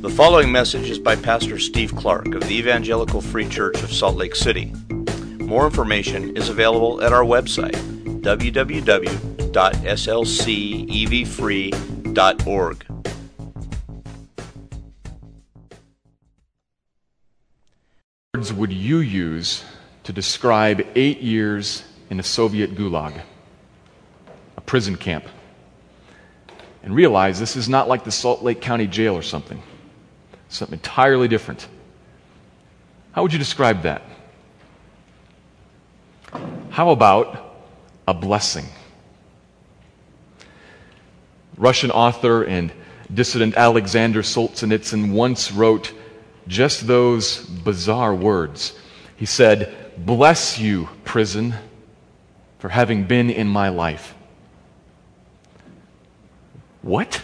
The following message is by Pastor Steve Clark of the Evangelical Free Church of Salt Lake City. More information is available at our website, www.slcevfree.org. words would you use to describe eight years in a Soviet gulag, a prison camp? And realize this is not like the Salt Lake County Jail or something, something entirely different. How would you describe that? How about a blessing? Russian author and dissident Alexander Solzhenitsyn once wrote just those bizarre words. He said, Bless you, prison, for having been in my life. What?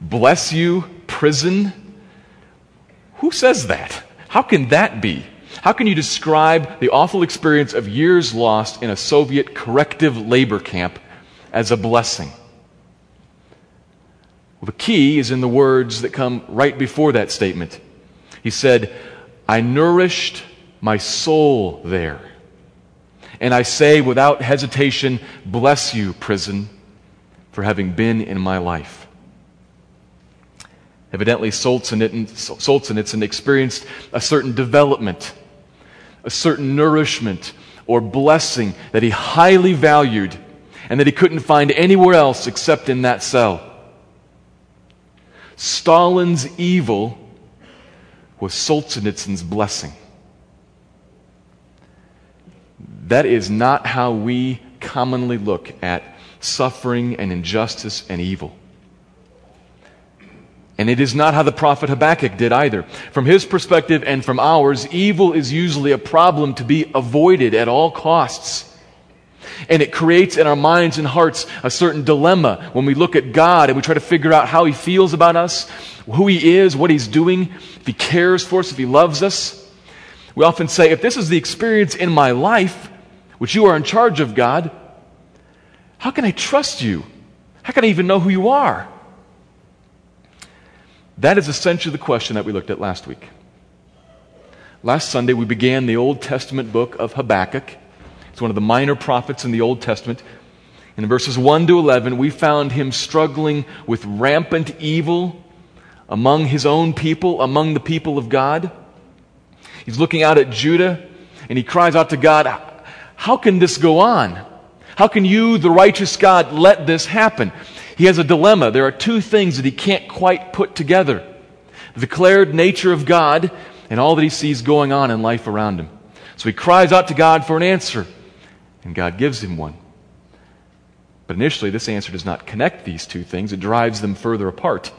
Bless you, prison? Who says that? How can that be? How can you describe the awful experience of years lost in a Soviet corrective labor camp as a blessing? Well, the key is in the words that come right before that statement. He said, I nourished my soul there. And I say without hesitation, bless you, prison, for having been in my life. Evidently, Solzhenitsyn experienced a certain development, a certain nourishment or blessing that he highly valued and that he couldn't find anywhere else except in that cell. Stalin's evil was Solzhenitsyn's blessing. That is not how we commonly look at suffering and injustice and evil. And it is not how the prophet Habakkuk did either. From his perspective and from ours, evil is usually a problem to be avoided at all costs. And it creates in our minds and hearts a certain dilemma when we look at God and we try to figure out how He feels about us, who He is, what He's doing, if He cares for us, if He loves us. We often say, if this is the experience in my life, which you are in charge of, God, how can I trust you? How can I even know who you are? That is essentially the question that we looked at last week. Last Sunday, we began the Old Testament book of Habakkuk. It's one of the minor prophets in the Old Testament. In verses 1 to 11, we found him struggling with rampant evil among his own people, among the people of God. He's looking out at Judah and he cries out to God, How can this go on? How can you, the righteous God, let this happen? He has a dilemma. There are two things that he can't quite put together the declared nature of God and all that he sees going on in life around him. So he cries out to God for an answer, and God gives him one. But initially, this answer does not connect these two things, it drives them further apart.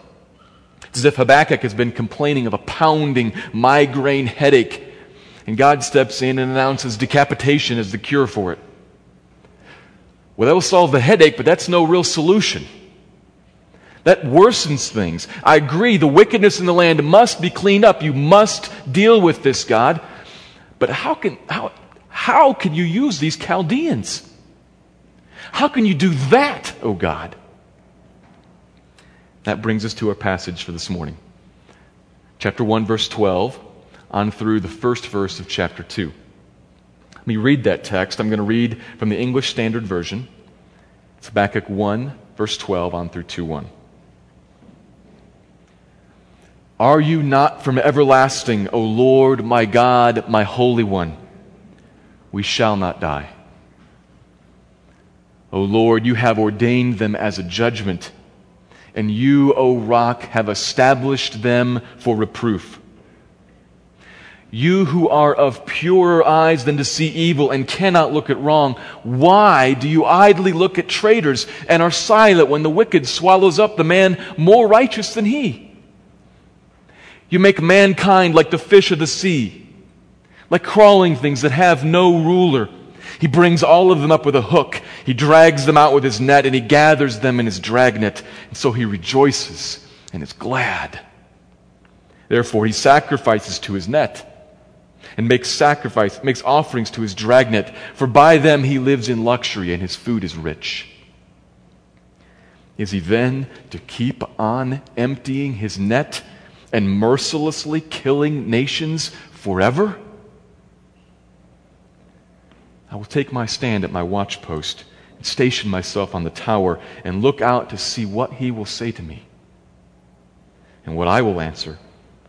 It's as if Habakkuk has been complaining of a pounding migraine headache, and God steps in and announces decapitation as the cure for it. Well, that will solve the headache, but that's no real solution. That worsens things. I agree, the wickedness in the land must be cleaned up. You must deal with this, God. But how can, how, how can you use these Chaldeans? How can you do that, oh God? That brings us to our passage for this morning. Chapter 1, verse 12, on through the first verse of chapter 2. Let me read that text. I'm going to read from the English Standard Version. It's Habakkuk 1, verse 12, on through 2 1. Are you not from everlasting, O Lord, my God, my Holy One? We shall not die. O Lord, you have ordained them as a judgment, and you, O rock, have established them for reproof. You who are of purer eyes than to see evil and cannot look at wrong, why do you idly look at traitors and are silent when the wicked swallows up the man more righteous than he? You make mankind like the fish of the sea, like crawling things that have no ruler. He brings all of them up with a hook. He drags them out with his net, and he gathers them in his dragnet. And so he rejoices and is glad. Therefore, he sacrifices to his net and makes sacrifice, makes offerings to his dragnet, for by them he lives in luxury and his food is rich. Is he then to keep on emptying his net and mercilessly killing nations forever? I will take my stand at my watchpost and station myself on the tower and look out to see what he will say to me and what I will answer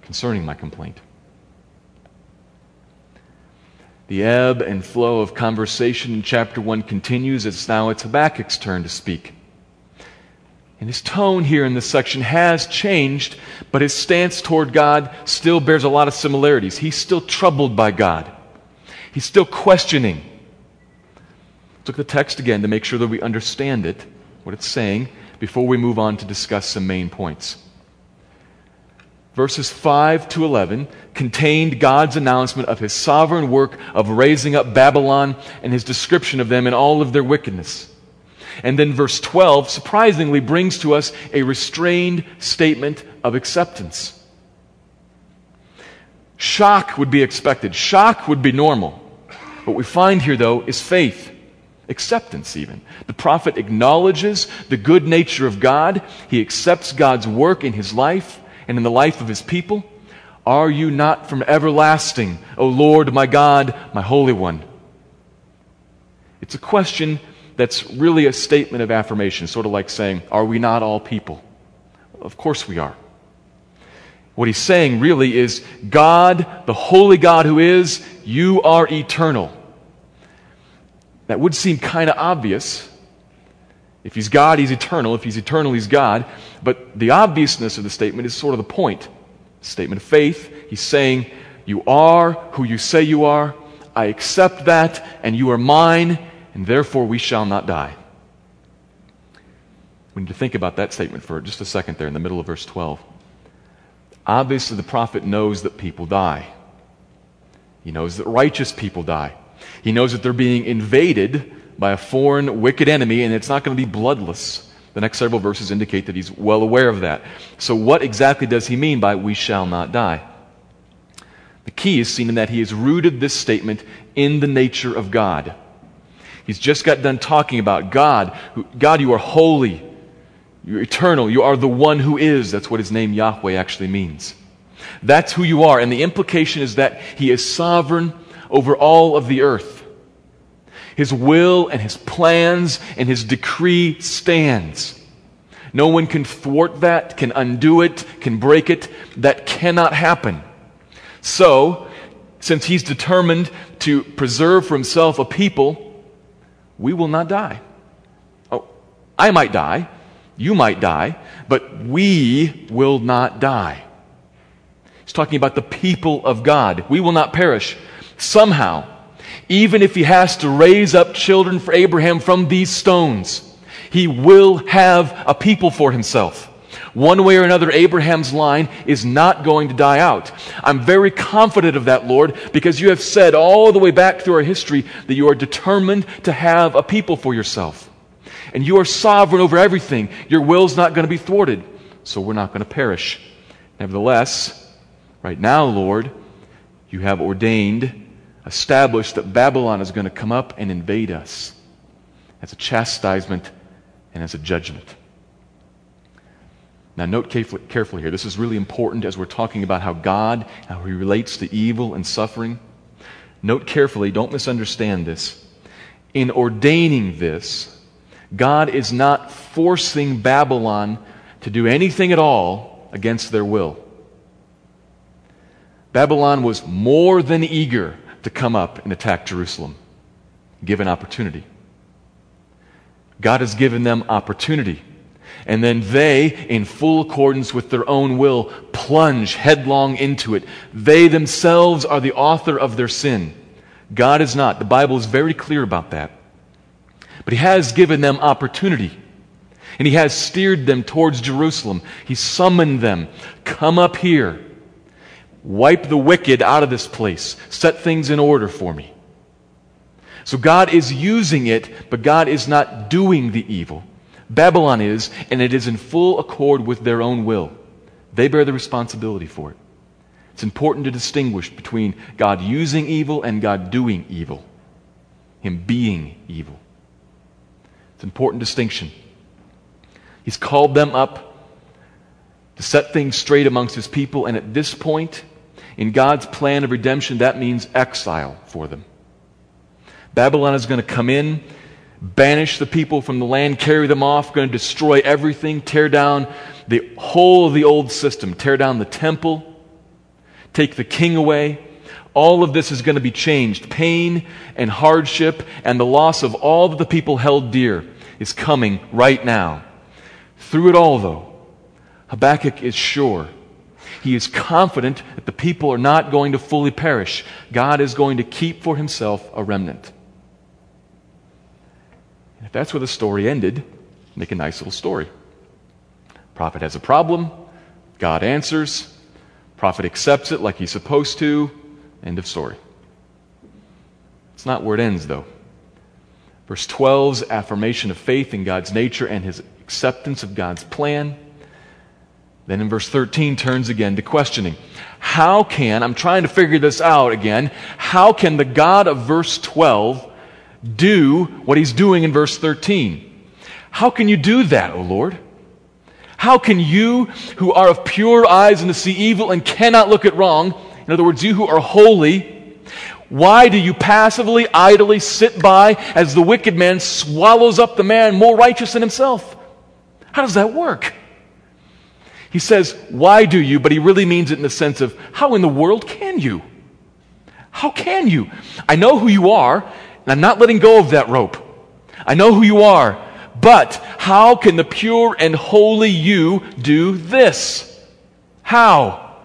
concerning my complaint. The ebb and flow of conversation in chapter 1 continues as now it's Habakkuk's turn to speak. And his tone here in this section has changed, but his stance toward God still bears a lot of similarities. He's still troubled by God, he's still questioning. Let's look at the text again to make sure that we understand it, what it's saying, before we move on to discuss some main points verses 5 to 11, contained God's announcement of his sovereign work of raising up Babylon and his description of them in all of their wickedness. And then verse 12 surprisingly brings to us a restrained statement of acceptance. Shock would be expected, shock would be normal. What we find here, though, is faith. Acceptance, even. The prophet acknowledges the good nature of God. He accepts God's work in his life and in the life of his people? Are you not from everlasting, O Lord, my God, my Holy One? It's a question that's really a statement of affirmation, sort of like saying, Are we not all people? Of course we are. What he's saying really is, God, the holy God who is, you are eternal. That would seem kind of obvious if he's God, he's eternal. If he's eternal, he's God. But the obviousness of the statement is sort of the point. Statement of faith. He's saying, You are who you say you are. I accept that, and you are mine, and therefore we shall not die. We need to think about that statement for just a second there in the middle of verse 12. Obviously, the prophet knows that people die. He knows that righteous people die. He knows that they're being invaded by a foreign, wicked enemy, and it's not going to be bloodless. The next several verses indicate that he's well aware of that. So, what exactly does he mean by we shall not die? The key is seen in that he has rooted this statement in the nature of God. He's just got done talking about God. God, you are holy. You're eternal. You are the one who is. That's what his name Yahweh actually means. That's who you are. And the implication is that he is sovereign over all of the earth. His will and his plans and his decree stands. No one can thwart that, can undo it, can break it. That cannot happen. So, since he's determined to preserve for himself a people, we will not die. Oh, I might die, you might die, but we will not die. He's talking about the people of God. We will not perish. Somehow, even if he has to raise up children for Abraham from these stones, he will have a people for himself. One way or another, Abraham's line is not going to die out. I'm very confident of that, Lord, because you have said all the way back through our history that you are determined to have a people for yourself. And you are sovereign over everything. Your will's not going to be thwarted, so we're not going to perish. Nevertheless, right now, Lord, you have ordained established that Babylon is going to come up and invade us as a chastisement and as a judgment. Now, note carefully here. This is really important as we're talking about how God, how He relates to evil and suffering. Note carefully, don't misunderstand this. In ordaining this, God is not forcing Babylon to do anything at all against their will. Babylon was more than eager to come up and attack Jerusalem, given opportunity. God has given them opportunity. And then they, in full accordance with their own will, plunge headlong into it. They themselves are the author of their sin. God is not. The Bible is very clear about that. But He has given them opportunity. And He has steered them towards Jerusalem. He summoned them. Come up here. Wipe the wicked out of this place. Set things in order for me. So God is using it, but God is not doing the evil. Babylon is, and it is in full accord with their own will. They bear the responsibility for it. It's important to distinguish between God using evil and God doing evil, Him being evil. It's an important distinction. He's called them up to set things straight amongst his people. And at this point, in God's plan of redemption, that means exile for them. Babylon is going to come in, banish the people from the land, carry them off, going to destroy everything, tear down the whole of the old system, tear down the temple, take the king away. All of this is going to be changed. Pain and hardship and the loss of all that the people held dear is coming right now. Through it all, though, Habakkuk is sure. He is confident that the people are not going to fully perish. God is going to keep for himself a remnant. If that's where the story ended, make a nice little story. Prophet has a problem, God answers, prophet accepts it like he's supposed to, end of story. It's not where it ends, though. Verse 12's affirmation of faith in God's nature and his acceptance of God's plan. Then in verse 13 turns again to questioning. How can, I'm trying to figure this out again, how can the God of verse 12 do what he's doing in verse 13? How can you do that, O Lord? How can you, who are of pure eyes and to see evil and cannot look at wrong, in other words, you who are holy, why do you passively, idly sit by as the wicked man swallows up the man more righteous than himself? How does that work? He says, Why do you? But he really means it in the sense of, How in the world can you? How can you? I know who you are, and I'm not letting go of that rope. I know who you are, but how can the pure and holy you do this? How?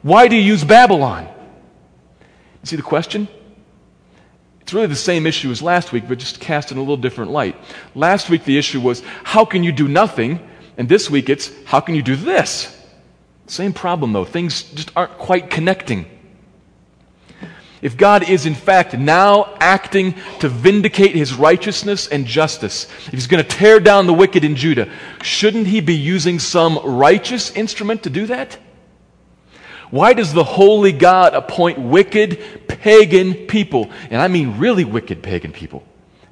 Why do you use Babylon? You see the question? It's really the same issue as last week, but just cast in a little different light. Last week, the issue was, how can you do nothing? And this week, it's, how can you do this? Same problem, though. Things just aren't quite connecting. If God is, in fact, now acting to vindicate his righteousness and justice, if he's going to tear down the wicked in Judah, shouldn't he be using some righteous instrument to do that? Why does the holy God appoint wicked pagan people, and I mean really wicked pagan people,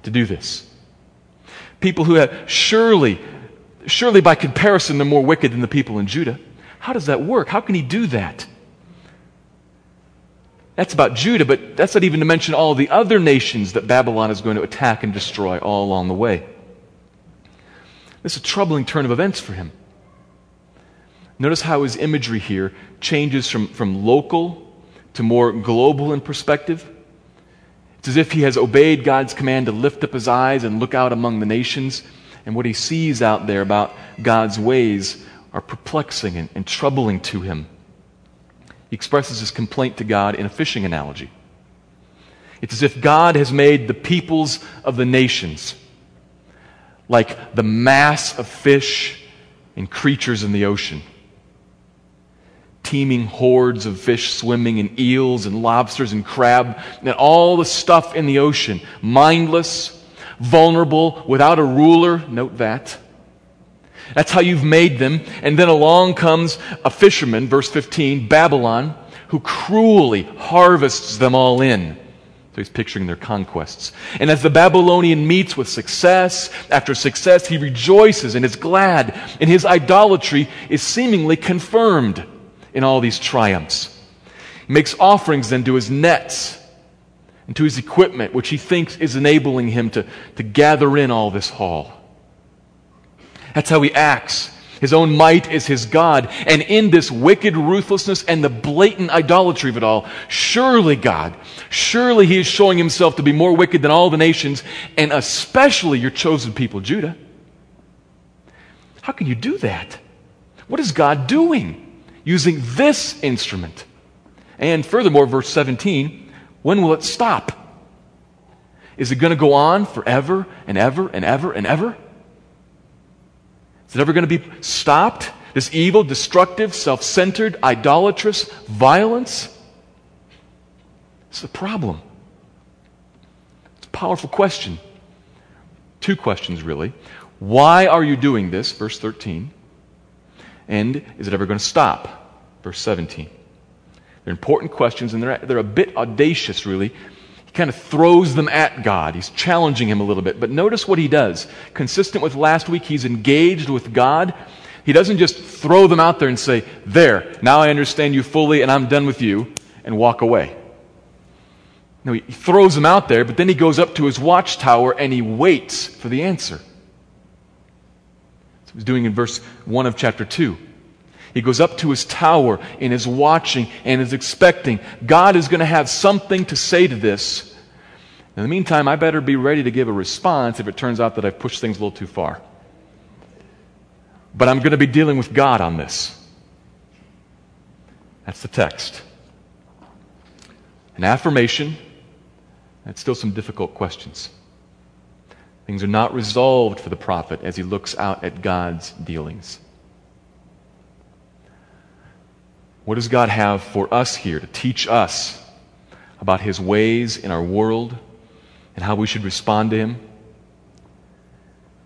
to do this? People who have surely, surely by comparison, they're more wicked than the people in Judah. How does that work? How can he do that? That's about Judah, but that's not even to mention all the other nations that Babylon is going to attack and destroy all along the way. This is a troubling turn of events for him. Notice how his imagery here changes from, from local to more global in perspective. It's as if he has obeyed God's command to lift up his eyes and look out among the nations, and what he sees out there about God's ways are perplexing and, and troubling to him. He expresses his complaint to God in a fishing analogy. It's as if God has made the peoples of the nations like the mass of fish and creatures in the ocean teeming hordes of fish swimming, and eels, and lobsters, and crab, and all the stuff in the ocean. Mindless, vulnerable, without a ruler. Note that. That's how you've made them. And then along comes a fisherman, verse 15, Babylon, who cruelly harvests them all in. So he's picturing their conquests. And as the Babylonian meets with success after success, he rejoices and is glad, and his idolatry is seemingly confirmed in all these triumphs. He makes offerings then to his nets and to his equipment, which he thinks is enabling him to, to gather in all this haul. That's how he acts. His own might is his God. And in this wicked ruthlessness and the blatant idolatry of it all, surely God, surely he is showing himself to be more wicked than all the nations, and especially your chosen people, Judah. How can you do that? What is God doing? using this instrument. And furthermore, verse 17, when will it stop? Is it going to go on forever and ever and ever and ever? Is it ever going to be stopped? This evil, destructive, self centered, idolatrous violence? It's a problem. It's a powerful question. Two questions, really. Why are you doing this? Verse 13. And is it ever going to stop? Verse 17. They're important questions, and they're, they're a bit audacious, really. He kind of throws them at God. He's challenging him a little bit. But notice what he does. Consistent with last week, he's engaged with God. He doesn't just throw them out there and say, There, now I understand you fully and I'm done with you, and walk away. No, he throws them out there, but then he goes up to his watchtower and he waits for the answer. That's what he's doing in verse 1 of chapter 2. He goes up to his tower and is watching and is expecting. God is going to have something to say to this. In the meantime, I better be ready to give a response if it turns out that I've pushed things a little too far. But I'm going to be dealing with God on this. That's the text. An affirmation, and still some difficult questions. Things are not resolved for the prophet as he looks out at God's dealings. What does God have for us here to teach us about his ways in our world and how we should respond to him?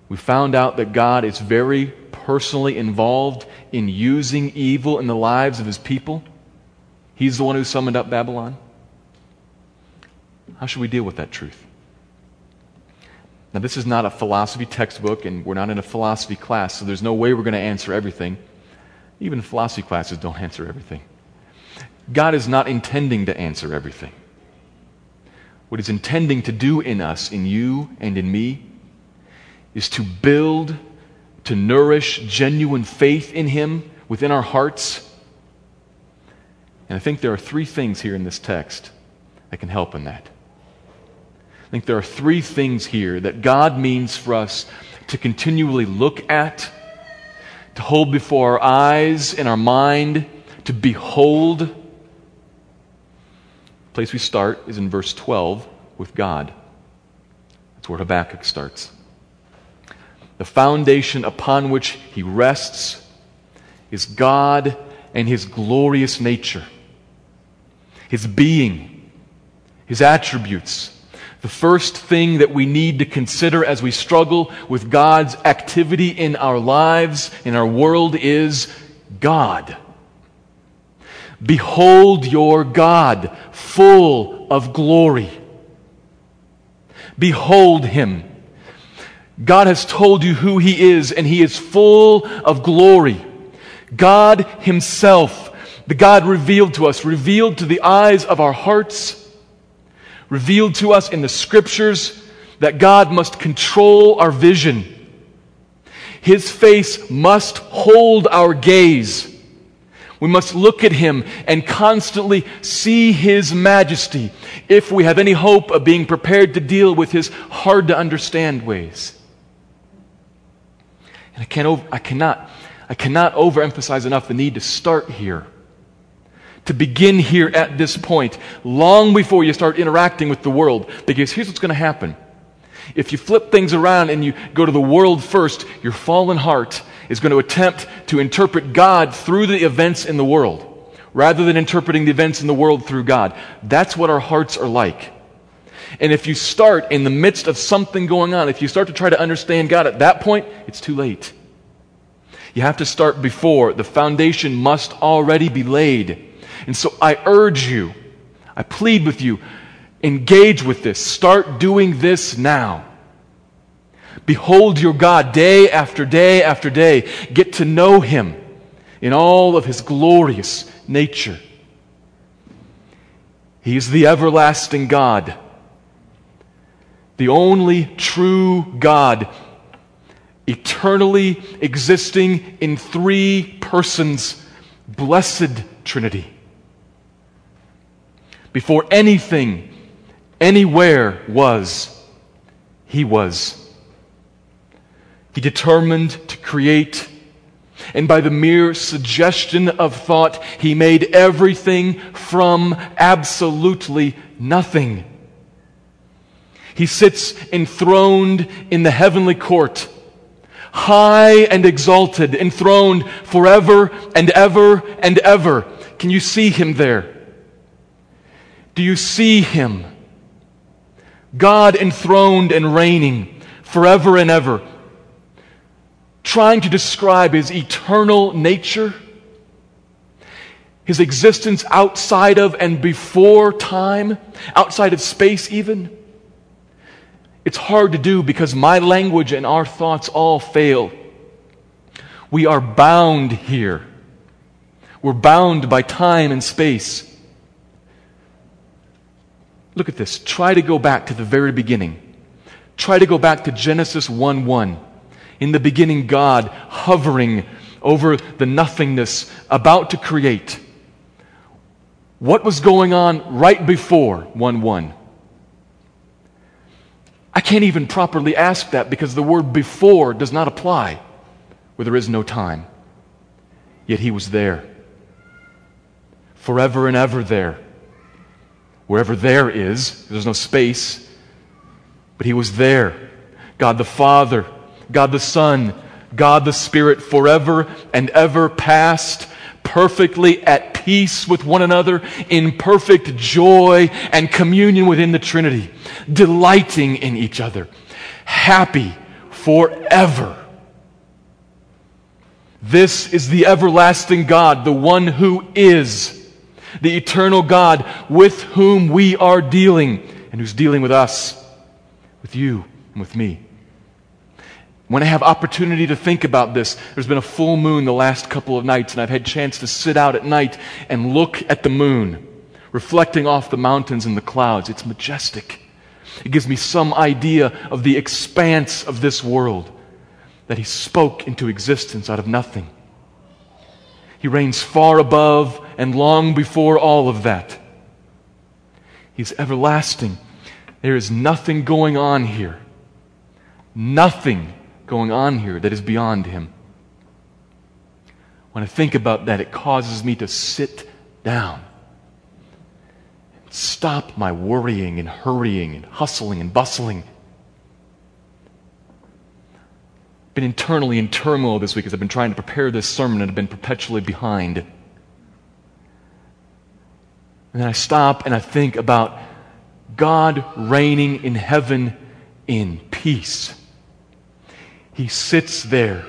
We found out that God is very personally involved in using evil in the lives of his people. He's the one who summoned up Babylon. How should we deal with that truth? Now, this is not a philosophy textbook, and we're not in a philosophy class, so there's no way we're going to answer everything. Even philosophy classes don't answer everything. God is not intending to answer everything. What He's intending to do in us, in you and in me, is to build, to nourish genuine faith in Him within our hearts. And I think there are three things here in this text that can help in that. I think there are three things here that God means for us to continually look at to hold before our eyes and our mind, to behold. The place we start is in verse 12 with God. That's where Habakkuk starts. The foundation upon which he rests is God and his glorious nature, his being, his attributes the first thing that we need to consider as we struggle with God's activity in our lives, in our world, is God. Behold your God, full of glory. Behold him. God has told you who he is, and he is full of glory. God himself, the God revealed to us, revealed to the eyes of our hearts revealed to us in the scriptures that God must control our vision. His face must hold our gaze. We must look at him and constantly see his majesty if we have any hope of being prepared to deal with his hard to understand ways. And I, can't, I, cannot, I cannot overemphasize enough the need to start here to begin here at this point, long before you start interacting with the world. Because here's what's going to happen. If you flip things around and you go to the world first, your fallen heart is going to attempt to interpret God through the events in the world rather than interpreting the events in the world through God. That's what our hearts are like. And if you start in the midst of something going on, if you start to try to understand God at that point, it's too late. You have to start before. The foundation must already be laid. And so I urge you, I plead with you, engage with this. Start doing this now. Behold your God day after day after day. Get to know him in all of his glorious nature. He is the everlasting God, the only true God, eternally existing in three persons, blessed Trinity before anything, anywhere was, He was. He determined to create, and by the mere suggestion of thought, He made everything from absolutely nothing. He sits enthroned in the heavenly court, high and exalted, enthroned forever and ever and ever. Can you see Him there? Do you see him? God enthroned and reigning forever and ever, trying to describe his eternal nature, his existence outside of and before time, outside of space, even. It's hard to do because my language and our thoughts all fail. We are bound here. We're bound by time and space. Look at this. Try to go back to the very beginning. Try to go back to Genesis 1 1. In the beginning, God hovering over the nothingness, about to create. What was going on right before 1 1? I can't even properly ask that because the word before does not apply where there is no time. Yet he was there. Forever and ever there. Wherever there is, there's no space, but he was there. God the Father, God the Son, God the Spirit, forever and ever past, perfectly at peace with one another, in perfect joy and communion within the Trinity, delighting in each other, happy forever. This is the everlasting God, the one who is, the eternal God with whom we are dealing and who's dealing with us, with you, and with me. When I have opportunity to think about this, there's been a full moon the last couple of nights, and I've had chance to sit out at night and look at the moon, reflecting off the mountains and the clouds. It's majestic. It gives me some idea of the expanse of this world that He spoke into existence out of nothing. He reigns far above and long before all of that. He's everlasting. There is nothing going on here. Nothing going on here that is beyond him. When I think about that, it causes me to sit down and stop my worrying and hurrying and hustling and bustling. Been internally in turmoil this week as I've been trying to prepare this sermon and I've been perpetually behind. And then I stop and I think about God reigning in heaven in peace. He sits there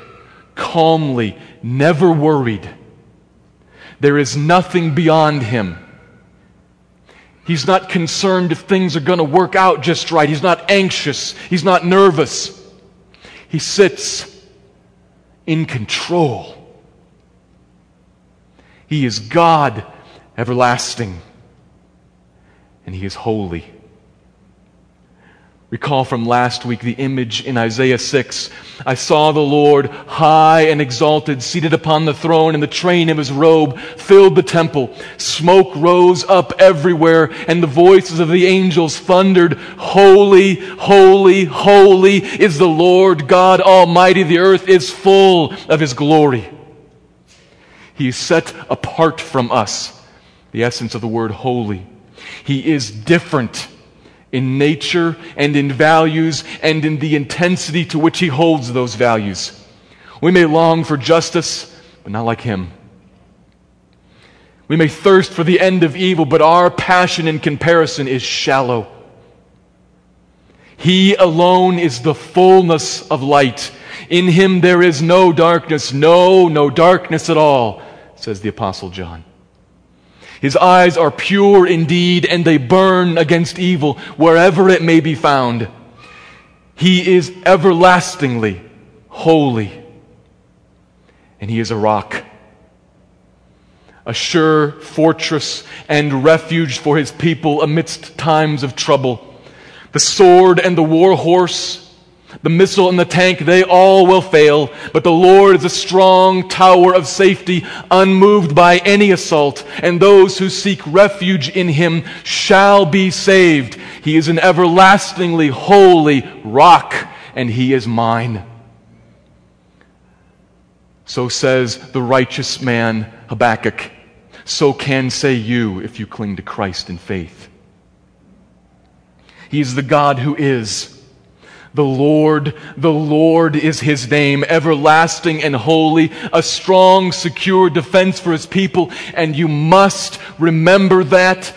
calmly, never worried. There is nothing beyond him. He's not concerned if things are going to work out just right. He's not anxious. He's not nervous. He sits in control. He is God everlasting, and He is holy. Recall from last week the image in Isaiah 6. I saw the Lord high and exalted, seated upon the throne, and the train of his robe filled the temple. Smoke rose up everywhere, and the voices of the angels thundered, Holy, holy, holy is the Lord God Almighty. The earth is full of his glory. He is set apart from us. The essence of the word holy. He is different in nature and in values and in the intensity to which he holds those values. We may long for justice, but not like him. We may thirst for the end of evil, but our passion in comparison is shallow. He alone is the fullness of light. In him there is no darkness, no, no darkness at all, says the Apostle John. His eyes are pure indeed, and they burn against evil wherever it may be found. He is everlastingly holy, and He is a rock, a sure fortress and refuge for His people amidst times of trouble. The sword and the war horse the missile and the tank, they all will fail, but the Lord is a strong tower of safety, unmoved by any assault, and those who seek refuge in him shall be saved. He is an everlastingly holy rock, and he is mine. So says the righteous man Habakkuk. So can say you if you cling to Christ in faith. He is the God who is the Lord, the Lord is his name, everlasting and holy, a strong, secure defense for his people. And you must remember that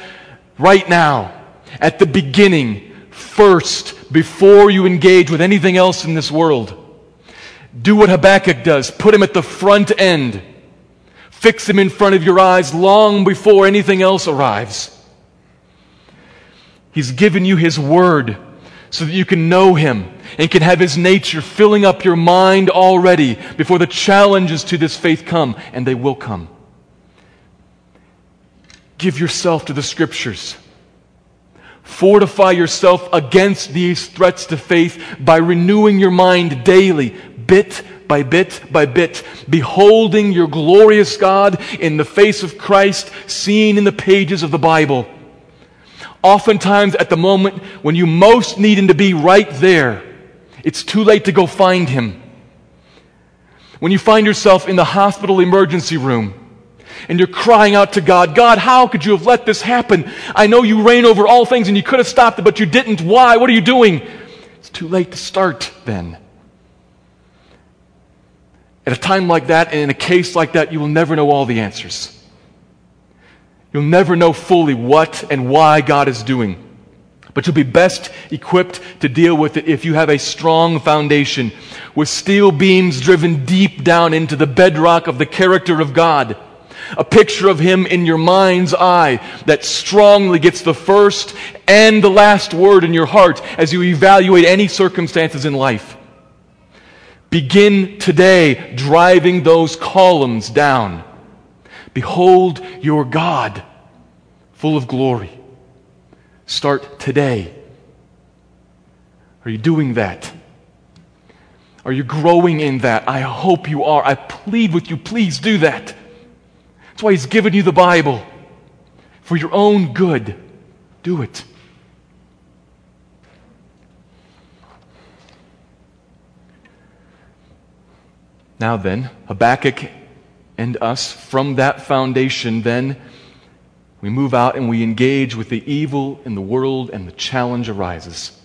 right now, at the beginning, first, before you engage with anything else in this world. Do what Habakkuk does put him at the front end, fix him in front of your eyes long before anything else arrives. He's given you his word so that you can know Him and can have His nature filling up your mind already before the challenges to this faith come, and they will come. Give yourself to the Scriptures. Fortify yourself against these threats to faith by renewing your mind daily, bit by bit by bit, beholding your glorious God in the face of Christ seen in the pages of the Bible. Oftentimes, at the moment when you most need Him to be right there, it's too late to go find Him. When you find yourself in the hospital emergency room, and you're crying out to God, God, how could you have let this happen? I know you reign over all things and you could have stopped it, but you didn't. Why? What are you doing? It's too late to start then. At a time like that, and in a case like that, you will never know all the answers. You'll never know fully what and why God is doing. But you'll be best equipped to deal with it if you have a strong foundation with steel beams driven deep down into the bedrock of the character of God. A picture of Him in your mind's eye that strongly gets the first and the last word in your heart as you evaluate any circumstances in life. Begin today driving those columns down. Behold your God, full of glory. Start today. Are you doing that? Are you growing in that? I hope you are. I plead with you, please do that. That's why He's given you the Bible. For your own good. Do it. Now then, Habakkuk and us, from that foundation, then we move out and we engage with the evil in the world, and the challenge arises.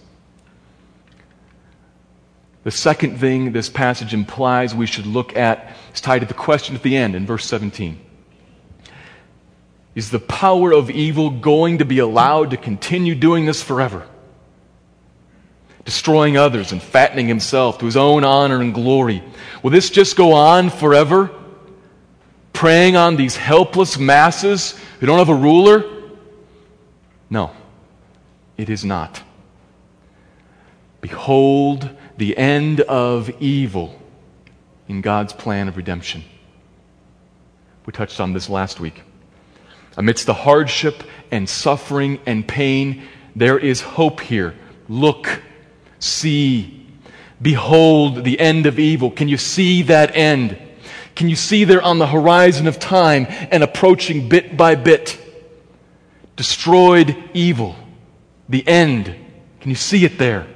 The second thing this passage implies we should look at is tied to the question at the end in verse 17. Is the power of evil going to be allowed to continue doing this forever? destroying others and fattening himself to his own honor and glory. Will this just go on forever? Preying on these helpless masses who don't have a ruler? No, it is not. Behold the end of evil in God's plan of redemption. We touched on this last week. Amidst the hardship and suffering and pain, there is hope here. Look see. Behold the end of evil. Can you see that end? Can you see there on the horizon of time and approaching bit by bit? Destroyed evil. The end. Can you see it there?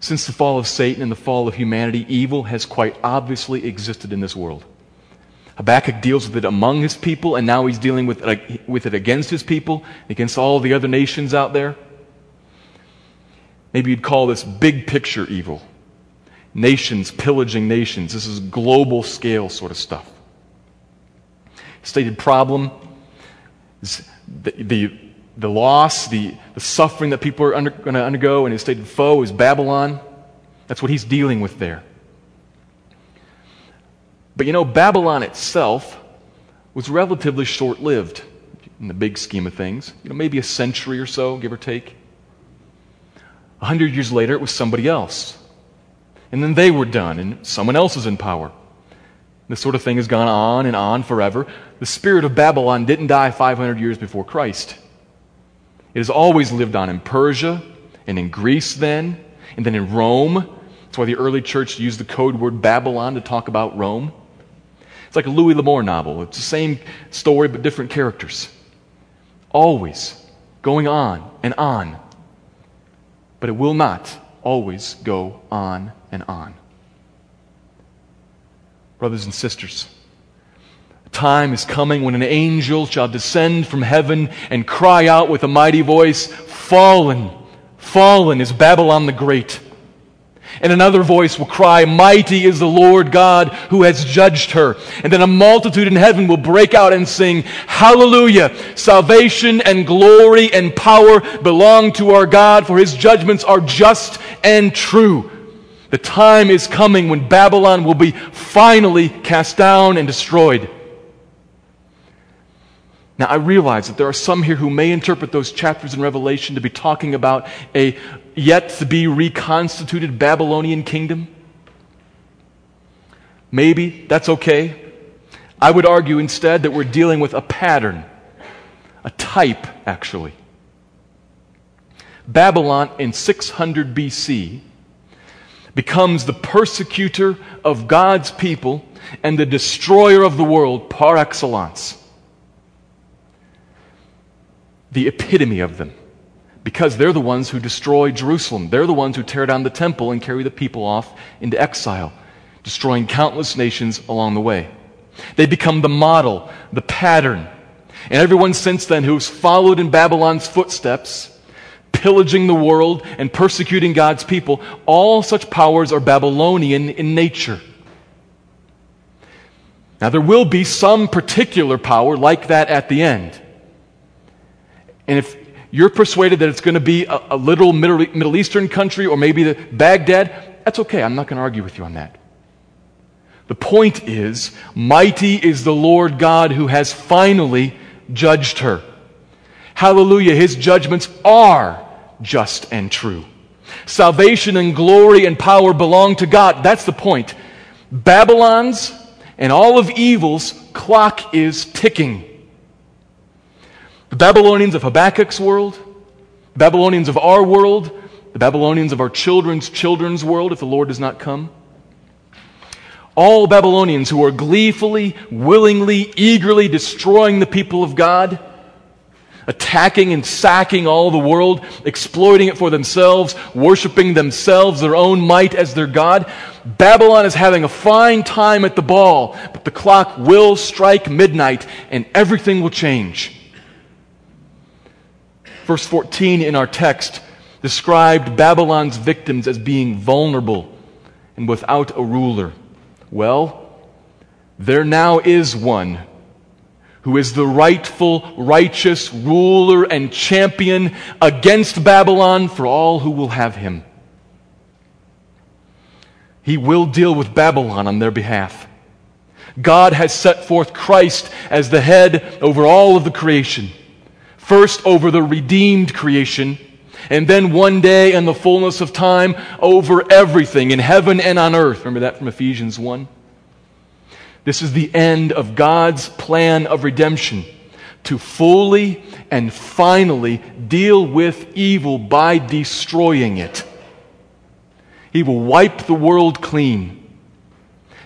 Since the fall of Satan and the fall of humanity, evil has quite obviously existed in this world. Habakkuk deals with it among his people, and now he's dealing with it, with it against his people, against all the other nations out there. Maybe you'd call this big picture evil. Nations pillaging nations. This is global scale sort of stuff. Stated problem is the, the, the loss, the, the suffering that people are under, going to undergo, and his stated foe is Babylon. That's what he's dealing with there. But you know, Babylon itself was relatively short lived in the big scheme of things. You know, maybe a century or so, give or take. A hundred years later, it was somebody else. And then they were done, and someone else is in power. This sort of thing has gone on and on forever. The spirit of Babylon didn't die 500 years before Christ. It has always lived on in Persia and in Greece then, and then in Rome. That's why the early church used the code word Babylon to talk about Rome. It's like a Louis L'Amour novel. It's the same story, but different characters. Always going on and on but it will not always go on and on. Brothers and sisters, time is coming when an angel shall descend from heaven and cry out with a mighty voice, Fallen, fallen is Babylon the Great. And another voice will cry, Mighty is the Lord God who has judged her. And then a multitude in heaven will break out and sing, Hallelujah! Salvation and glory and power belong to our God, for his judgments are just and true. The time is coming when Babylon will be finally cast down and destroyed. Now, I realize that there are some here who may interpret those chapters in Revelation to be talking about a yet to be reconstituted Babylonian kingdom. Maybe that's okay. I would argue instead that we're dealing with a pattern, a type, actually. Babylon in 600 BC becomes the persecutor of God's people and the destroyer of the world par excellence. The epitome of them. Because they're the ones who destroy Jerusalem. They're the ones who tear down the temple and carry the people off into exile, destroying countless nations along the way. They become the model, the pattern. And everyone since then who's followed in Babylon's footsteps pillaging the world and persecuting God's people, all such powers are Babylonian in nature. Now, there will be some particular power like that at the end. And if you're persuaded that it's going to be a, a little Middle, Middle Eastern country or maybe the Baghdad, that's okay. I'm not going to argue with you on that. The point is, mighty is the Lord God who has finally judged her. Hallelujah. His judgments are just and true. Salvation and glory and power belong to God. That's the point. Babylon's and all of evil's clock is ticking. The Babylonians of Habakkuk's world, the Babylonians of our world, the Babylonians of our children's children's world, if the Lord does not come. All Babylonians who are gleefully, willingly, eagerly destroying the people of God attacking and sacking all the world, exploiting it for themselves, worshiping themselves, their own might as their God. Babylon is having a fine time at the ball, but the clock will strike midnight and everything will change. Verse 14 in our text described Babylon's victims as being vulnerable and without a ruler. Well, there now is one who is the rightful, righteous ruler and champion against Babylon for all who will have him. He will deal with Babylon on their behalf. God has set forth Christ as the head over all of the creation. First over the redeemed creation, and then one day in the fullness of time over everything in heaven and on earth. Remember that from Ephesians 1? This is the end of God's plan of redemption to fully and finally deal with evil by destroying it. He will wipe the world clean.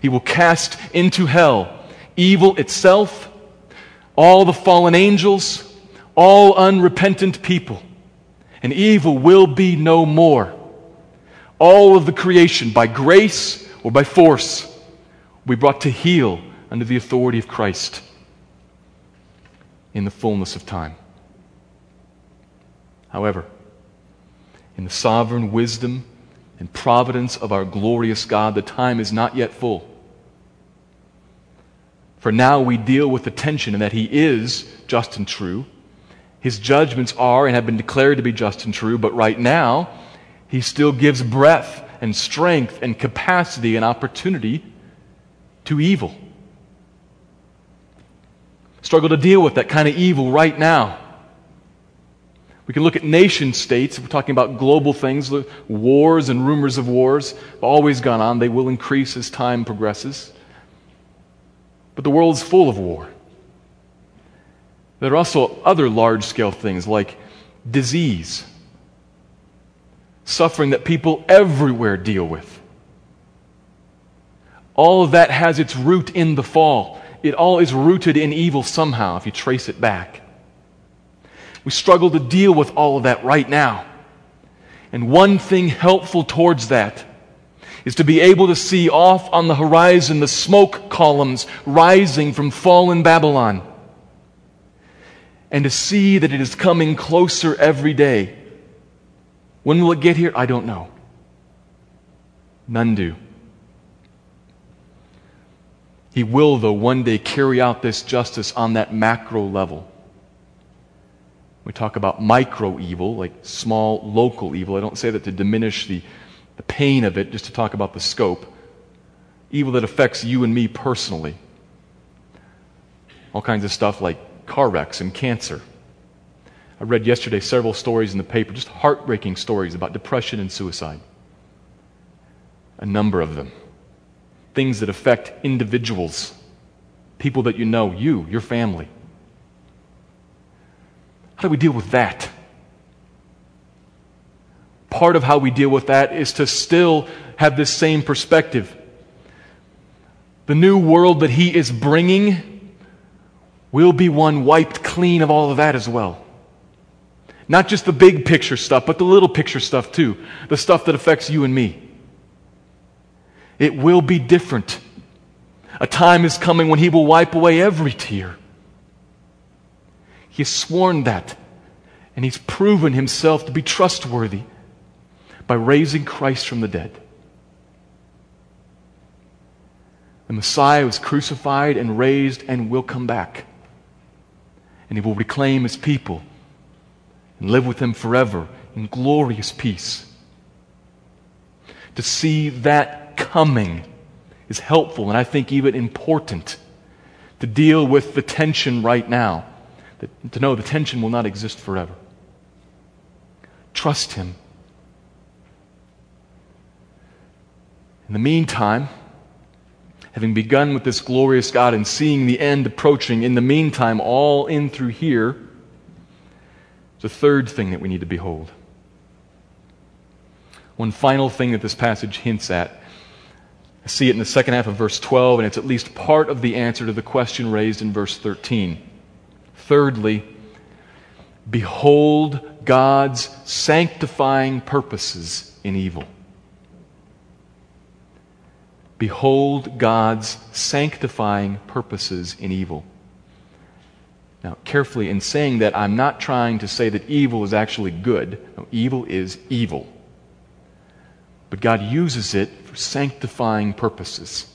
He will cast into hell evil itself, all the fallen angels, all unrepentant people. And evil will be no more. All of the creation, by grace or by force, we brought to heel under the authority of Christ in the fullness of time. However, in the sovereign wisdom and providence of our glorious God, the time is not yet full. For now we deal with the tension in that He is just and true. His judgments are and have been declared to be just and true, but right now, He still gives breath and strength and capacity and opportunity to evil. Struggle to deal with that kind of evil right now. We can look at nation states. We're talking about global things, wars and rumors of wars have always gone on. They will increase as time progresses. But the world is full of war. There are also other large scale things like disease, suffering that people everywhere deal with. All of that has its root in the fall. It all is rooted in evil somehow, if you trace it back. We struggle to deal with all of that right now. And one thing helpful towards that is to be able to see off on the horizon the smoke columns rising from fallen Babylon. And to see that it is coming closer every day. When will it get here? I don't know. None do. He will, though, one day carry out this justice on that macro level. We talk about micro evil, like small local evil. I don't say that to diminish the, the pain of it, just to talk about the scope. Evil that affects you and me personally. All kinds of stuff like car wrecks and cancer. I read yesterday several stories in the paper, just heartbreaking stories about depression and suicide. A number of them. Things that affect individuals, people that you know, you, your family. How do we deal with that? Part of how we deal with that is to still have this same perspective. The new world that He is bringing will be one wiped clean of all of that as well. Not just the big picture stuff, but the little picture stuff too. The stuff that affects you and me. It will be different. A time is coming when He will wipe away every tear. He has sworn that, and He's proven Himself to be trustworthy by raising Christ from the dead. The Messiah was crucified and raised and will come back. And He will reclaim His people and live with them forever in glorious peace. To see that coming is helpful and I think even important to deal with the tension right now, to know the tension will not exist forever. Trust Him. In the meantime, having begun with this glorious God and seeing the end approaching, in the meantime, all in through here, the third thing that we need to behold. One final thing that this passage hints at. I see it in the second half of verse 12, and it's at least part of the answer to the question raised in verse 13. Thirdly, behold God's sanctifying purposes in evil. Behold God's sanctifying purposes in evil. Now, carefully, in saying that, I'm not trying to say that evil is actually good. No, evil is evil. But God uses it for sanctifying purposes.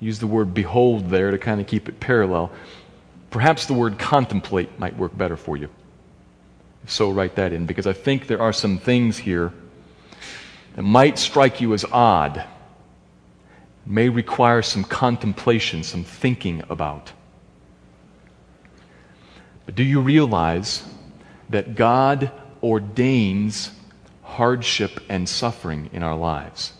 Use the word behold there to kind of keep it parallel. Perhaps the word contemplate might work better for you. If So write that in, because I think there are some things here that might strike you as odd, may require some contemplation, some thinking about. But do you realize that God ordains hardship and suffering in our lives?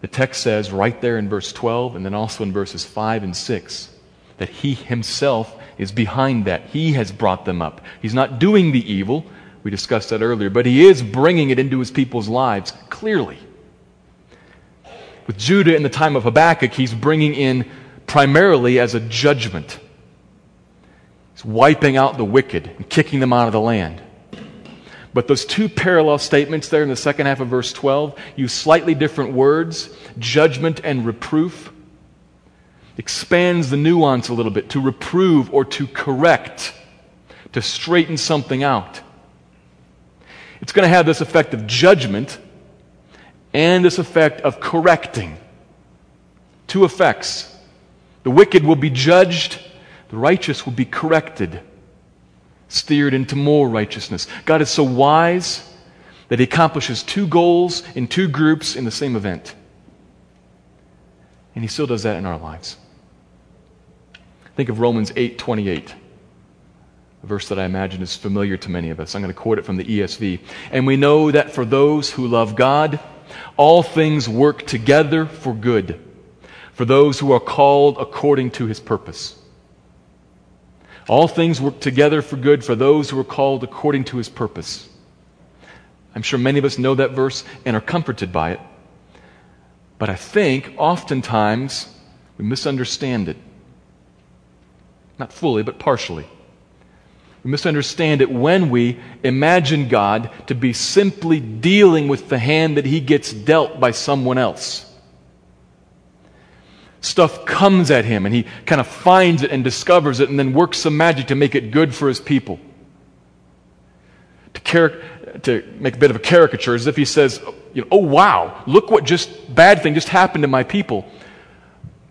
The text says right there in verse 12 and then also in verses 5 and 6 that He Himself is behind that. He has brought them up. He's not doing the evil. We discussed that earlier, but He is bringing it into His people's lives clearly. With Judah in the time of Habakkuk, He's bringing in primarily as a judgment He's wiping out the wicked and kicking them out of the land. But those two parallel statements there in the second half of verse 12 use slightly different words judgment and reproof. Expands the nuance a little bit to reprove or to correct, to straighten something out. It's going to have this effect of judgment and this effect of correcting. Two effects. The wicked will be judged the righteous will be corrected, steered into more righteousness. God is so wise that He accomplishes two goals in two groups in the same event. And He still does that in our lives. Think of Romans 8 28 a verse that I imagine is familiar to many of us. I'm going to quote it from the ESV. And we know that for those who love God, all things work together for good, for those who are called according to his purpose. All things work together for good for those who are called according to his purpose. I'm sure many of us know that verse and are comforted by it. But I think oftentimes we misunderstand it. Not fully, but partially. We misunderstand it when we imagine God to be simply dealing with the hand that he gets dealt by someone else stuff comes at him and he kind of finds it and discovers it and then works some magic to make it good for his people. To, to make a bit of a caricature, as if he says, you know, Oh, wow, look what just bad thing just happened to my people.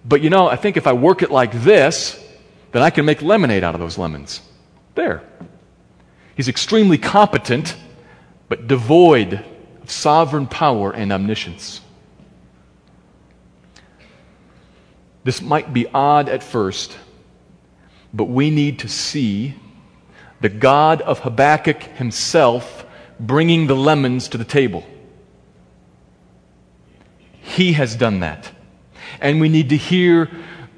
But you know, I think if I work it like this, then I can make lemonade out of those lemons. There. He's extremely competent, but devoid of sovereign power and omniscience. This might be odd at first, but we need to see the God of Habakkuk himself bringing the lemons to the table. He has done that. And we need to hear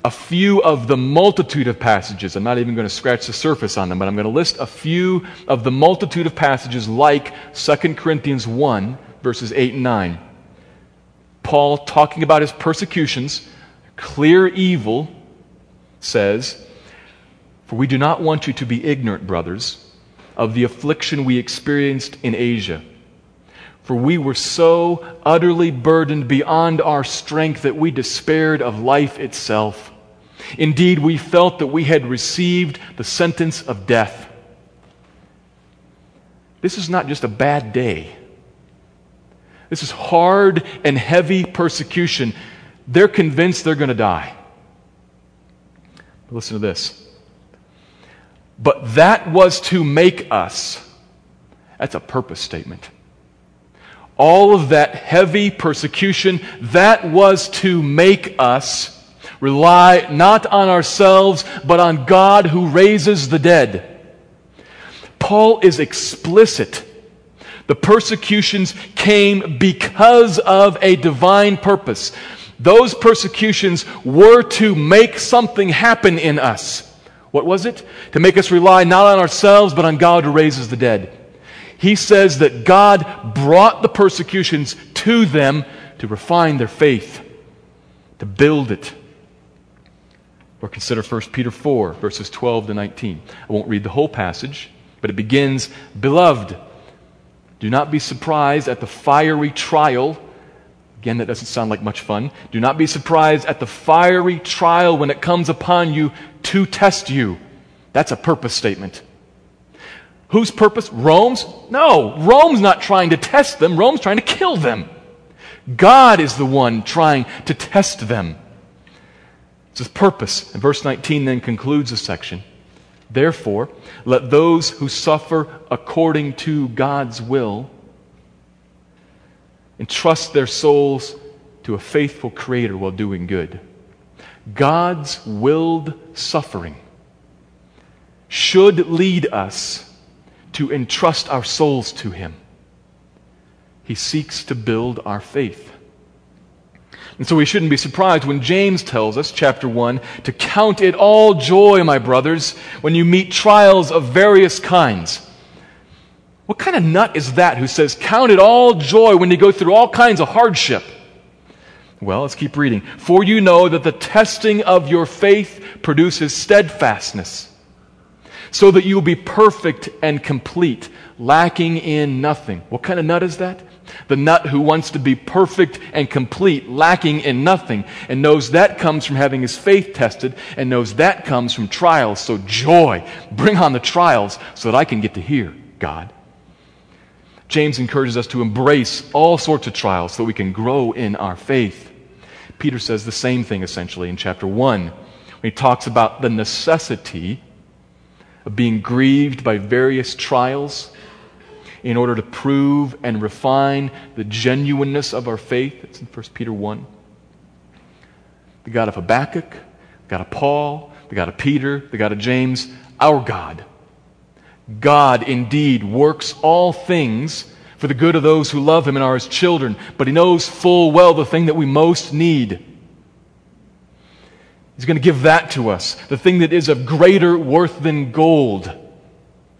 a few of the multitude of passages. I'm not even going to scratch the surface on them, but I'm going to list a few of the multitude of passages like 2 Corinthians 1, verses 8 and 9. Paul, talking about his persecutions, clear evil, says, For we do not want you to be ignorant, brothers, of the affliction we experienced in Asia. For we were so utterly burdened beyond our strength that we despaired of life itself. Indeed, we felt that we had received the sentence of death. This is not just a bad day. This is hard and heavy persecution. They're convinced they're going to die. Listen to this. But that was to make us. That's a purpose statement. All of that heavy persecution, that was to make us rely not on ourselves, but on God who raises the dead. Paul is explicit. The persecutions came because of a divine purpose. Those persecutions were to make something happen in us. What was it? To make us rely not on ourselves, but on God who raises the dead. He says that God brought the persecutions to them to refine their faith, to build it. Or consider 1 Peter 4, verses 12 to 19. I won't read the whole passage, but it begins Beloved, do not be surprised at the fiery trial Again, that doesn't sound like much fun. Do not be surprised at the fiery trial when it comes upon you to test you. That's a purpose statement. Whose purpose? Rome's? No, Rome's not trying to test them, Rome's trying to kill them. God is the one trying to test them. It's purpose. And verse 19 then concludes the section. Therefore, let those who suffer according to God's will entrust their souls to a faithful Creator while doing good. God's willed suffering should lead us to entrust our souls to Him. He seeks to build our faith. And so we shouldn't be surprised when James tells us, chapter 1, to count it all joy, my brothers, when you meet trials of various kinds what kind of nut is that who says, Count it all joy when you go through all kinds of hardship? Well, let's keep reading. For you know that the testing of your faith produces steadfastness, so that you will be perfect and complete, lacking in nothing. What kind of nut is that? The nut who wants to be perfect and complete, lacking in nothing, and knows that comes from having his faith tested, and knows that comes from trials. So, joy, bring on the trials so that I can get to hear God. James encourages us to embrace all sorts of trials so that we can grow in our faith. Peter says the same thing essentially in chapter 1 when he talks about the necessity of being grieved by various trials in order to prove and refine the genuineness of our faith. It's in 1 Peter 1. The God of Habakkuk, the God of Paul, the God of Peter, the God of James, our God God indeed works all things for the good of those who love him and are his children, but he knows full well the thing that we most need. He's going to give that to us, the thing that is of greater worth than gold.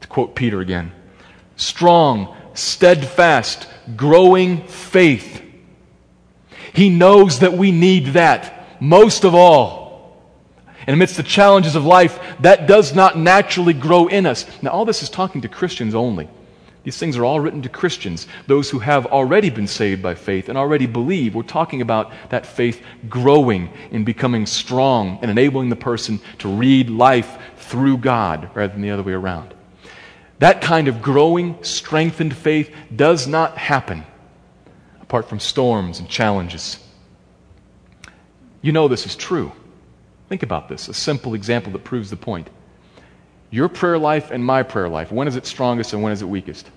To quote Peter again strong, steadfast, growing faith. He knows that we need that most of all. And amidst the challenges of life, that does not naturally grow in us. Now, all this is talking to Christians only. These things are all written to Christians, those who have already been saved by faith and already believe. We're talking about that faith growing and becoming strong and enabling the person to read life through God rather than the other way around. That kind of growing, strengthened faith does not happen apart from storms and challenges. You know this is true. Think about this a simple example that proves the point. Your prayer life and my prayer life, when is it strongest and when is it weakest?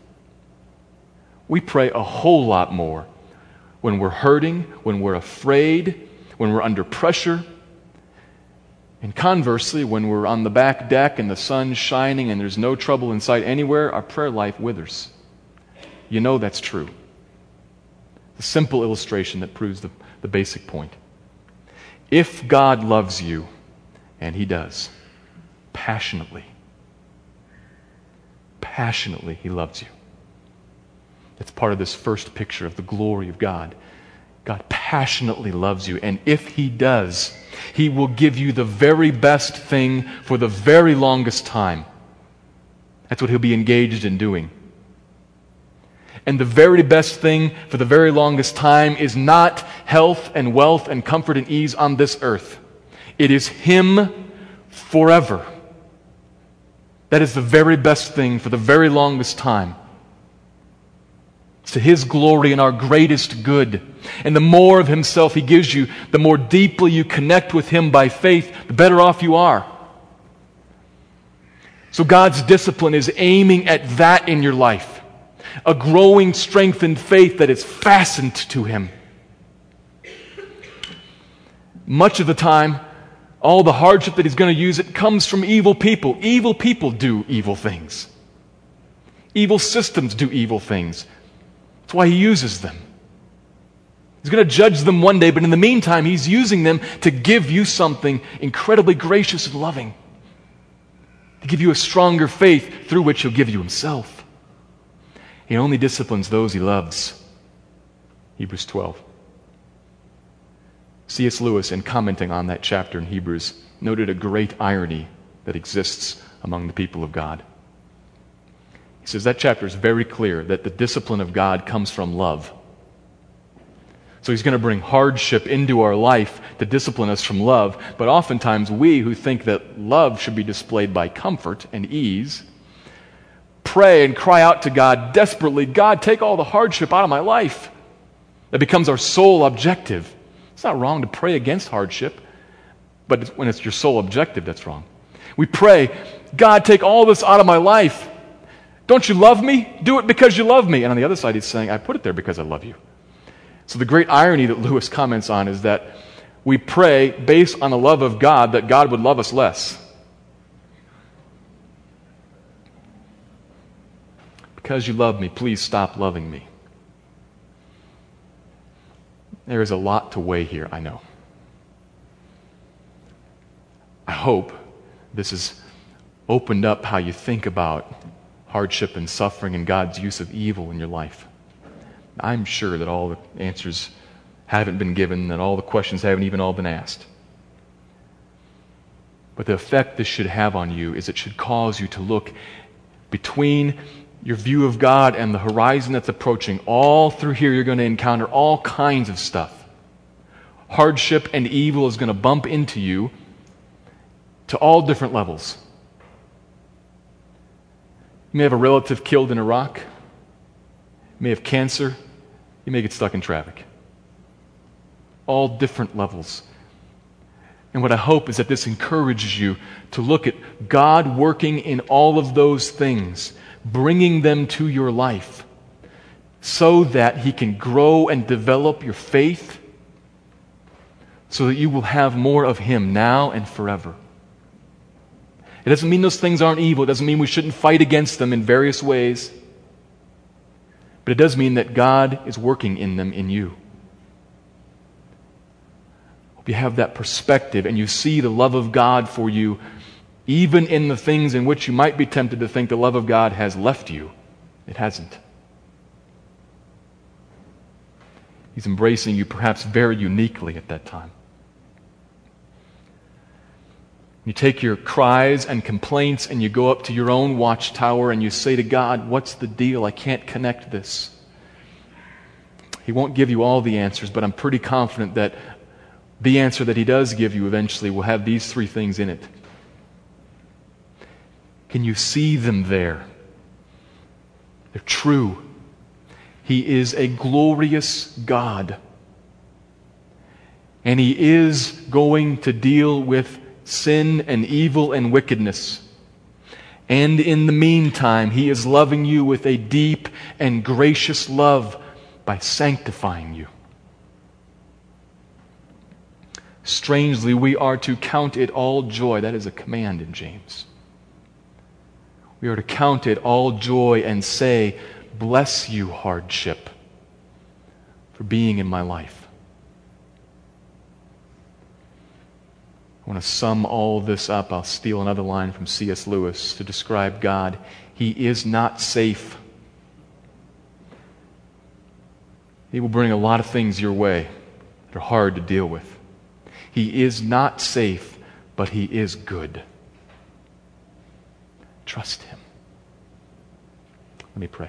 We pray a whole lot more when we're hurting, when we're afraid, when we're under pressure, And conversely, when we're on the back deck and the sun's shining and there's no trouble in sight anywhere, our prayer life withers. You know that's true. A simple illustration that proves the, the basic point. If God loves you, and He does, passionately, passionately, He loves you. It's part of this first picture of the glory of God. God passionately loves you, and if He does, He will give you the very best thing for the very longest time. That's what He'll be engaged in doing. And the very best thing for the very longest time is not health and wealth and comfort and ease on this earth. It is Him forever. That is the very best thing for the very longest time. To His glory and our greatest good. And the more of Himself He gives you, the more deeply you connect with Him by faith, the better off you are. So God's discipline is aiming at that in your life a growing strength in faith that is fastened to Him. Much of the time, all the hardship that He's going to use, it comes from evil people. Evil people do evil things. Evil systems do evil things. That's why He uses them. He's going to judge them one day, but in the meantime, He's using them to give you something incredibly gracious and loving, to give you a stronger faith through which He'll give you Himself. He only disciplines those he loves. Hebrews 12. C.S. Lewis, in commenting on that chapter in Hebrews, noted a great irony that exists among the people of God. Says that chapter is very clear that the discipline of God comes from love. So he's going to bring hardship into our life to discipline us from love. But oftentimes, we who think that love should be displayed by comfort and ease pray and cry out to God desperately God, take all the hardship out of my life. That becomes our sole objective. It's not wrong to pray against hardship, but when it's your sole objective, that's wrong. We pray, God, take all this out of my life. Don't you love me? Do it because you love me. And on the other side, he's saying, I put it there because I love you. So the great irony that Lewis comments on is that we pray based on the love of God that God would love us less. Because you love me, please stop loving me. There is a lot to weigh here, I know. I hope this has opened up how you think about hardship and suffering and God's use of evil in your life. I'm sure that all the answers haven't been given, that all the questions haven't even all been asked. But the effect this should have on you is it should cause you to look between your view of God and the horizon that's approaching, all through here, you're going to encounter all kinds of stuff. Hardship and evil is going to bump into you to all different levels. You may have a relative killed in Iraq. You may have cancer. You may get stuck in traffic. All different levels. And what I hope is that this encourages you to look at God working in all of those things bringing them to your life so that He can grow and develop your faith so that you will have more of Him now and forever. It doesn't mean those things aren't evil. It doesn't mean we shouldn't fight against them in various ways. But it does mean that God is working in them in you. Hope you have that perspective and you see the love of God for you even in the things in which you might be tempted to think the love of God has left you. It hasn't. He's embracing you perhaps very uniquely at that time. You take your cries and complaints and you go up to your own watchtower and you say to God, What's the deal? I can't connect this. He won't give you all the answers, but I'm pretty confident that the answer that He does give you eventually will have these three things in it. Can you see them there? They're true. He is a glorious God. And He is going to deal with sin and evil and wickedness. And in the meantime, He is loving you with a deep and gracious love by sanctifying you. Strangely, we are to count it all joy. That is a command in James. We are to count it all joy and say, Bless you, hardship, for being in my life. I want to sum all this up. I'll steal another line from C.S. Lewis to describe God. He is not safe. He will bring a lot of things your way that are hard to deal with. He is not safe, but He is good. Trust Him. Let me pray.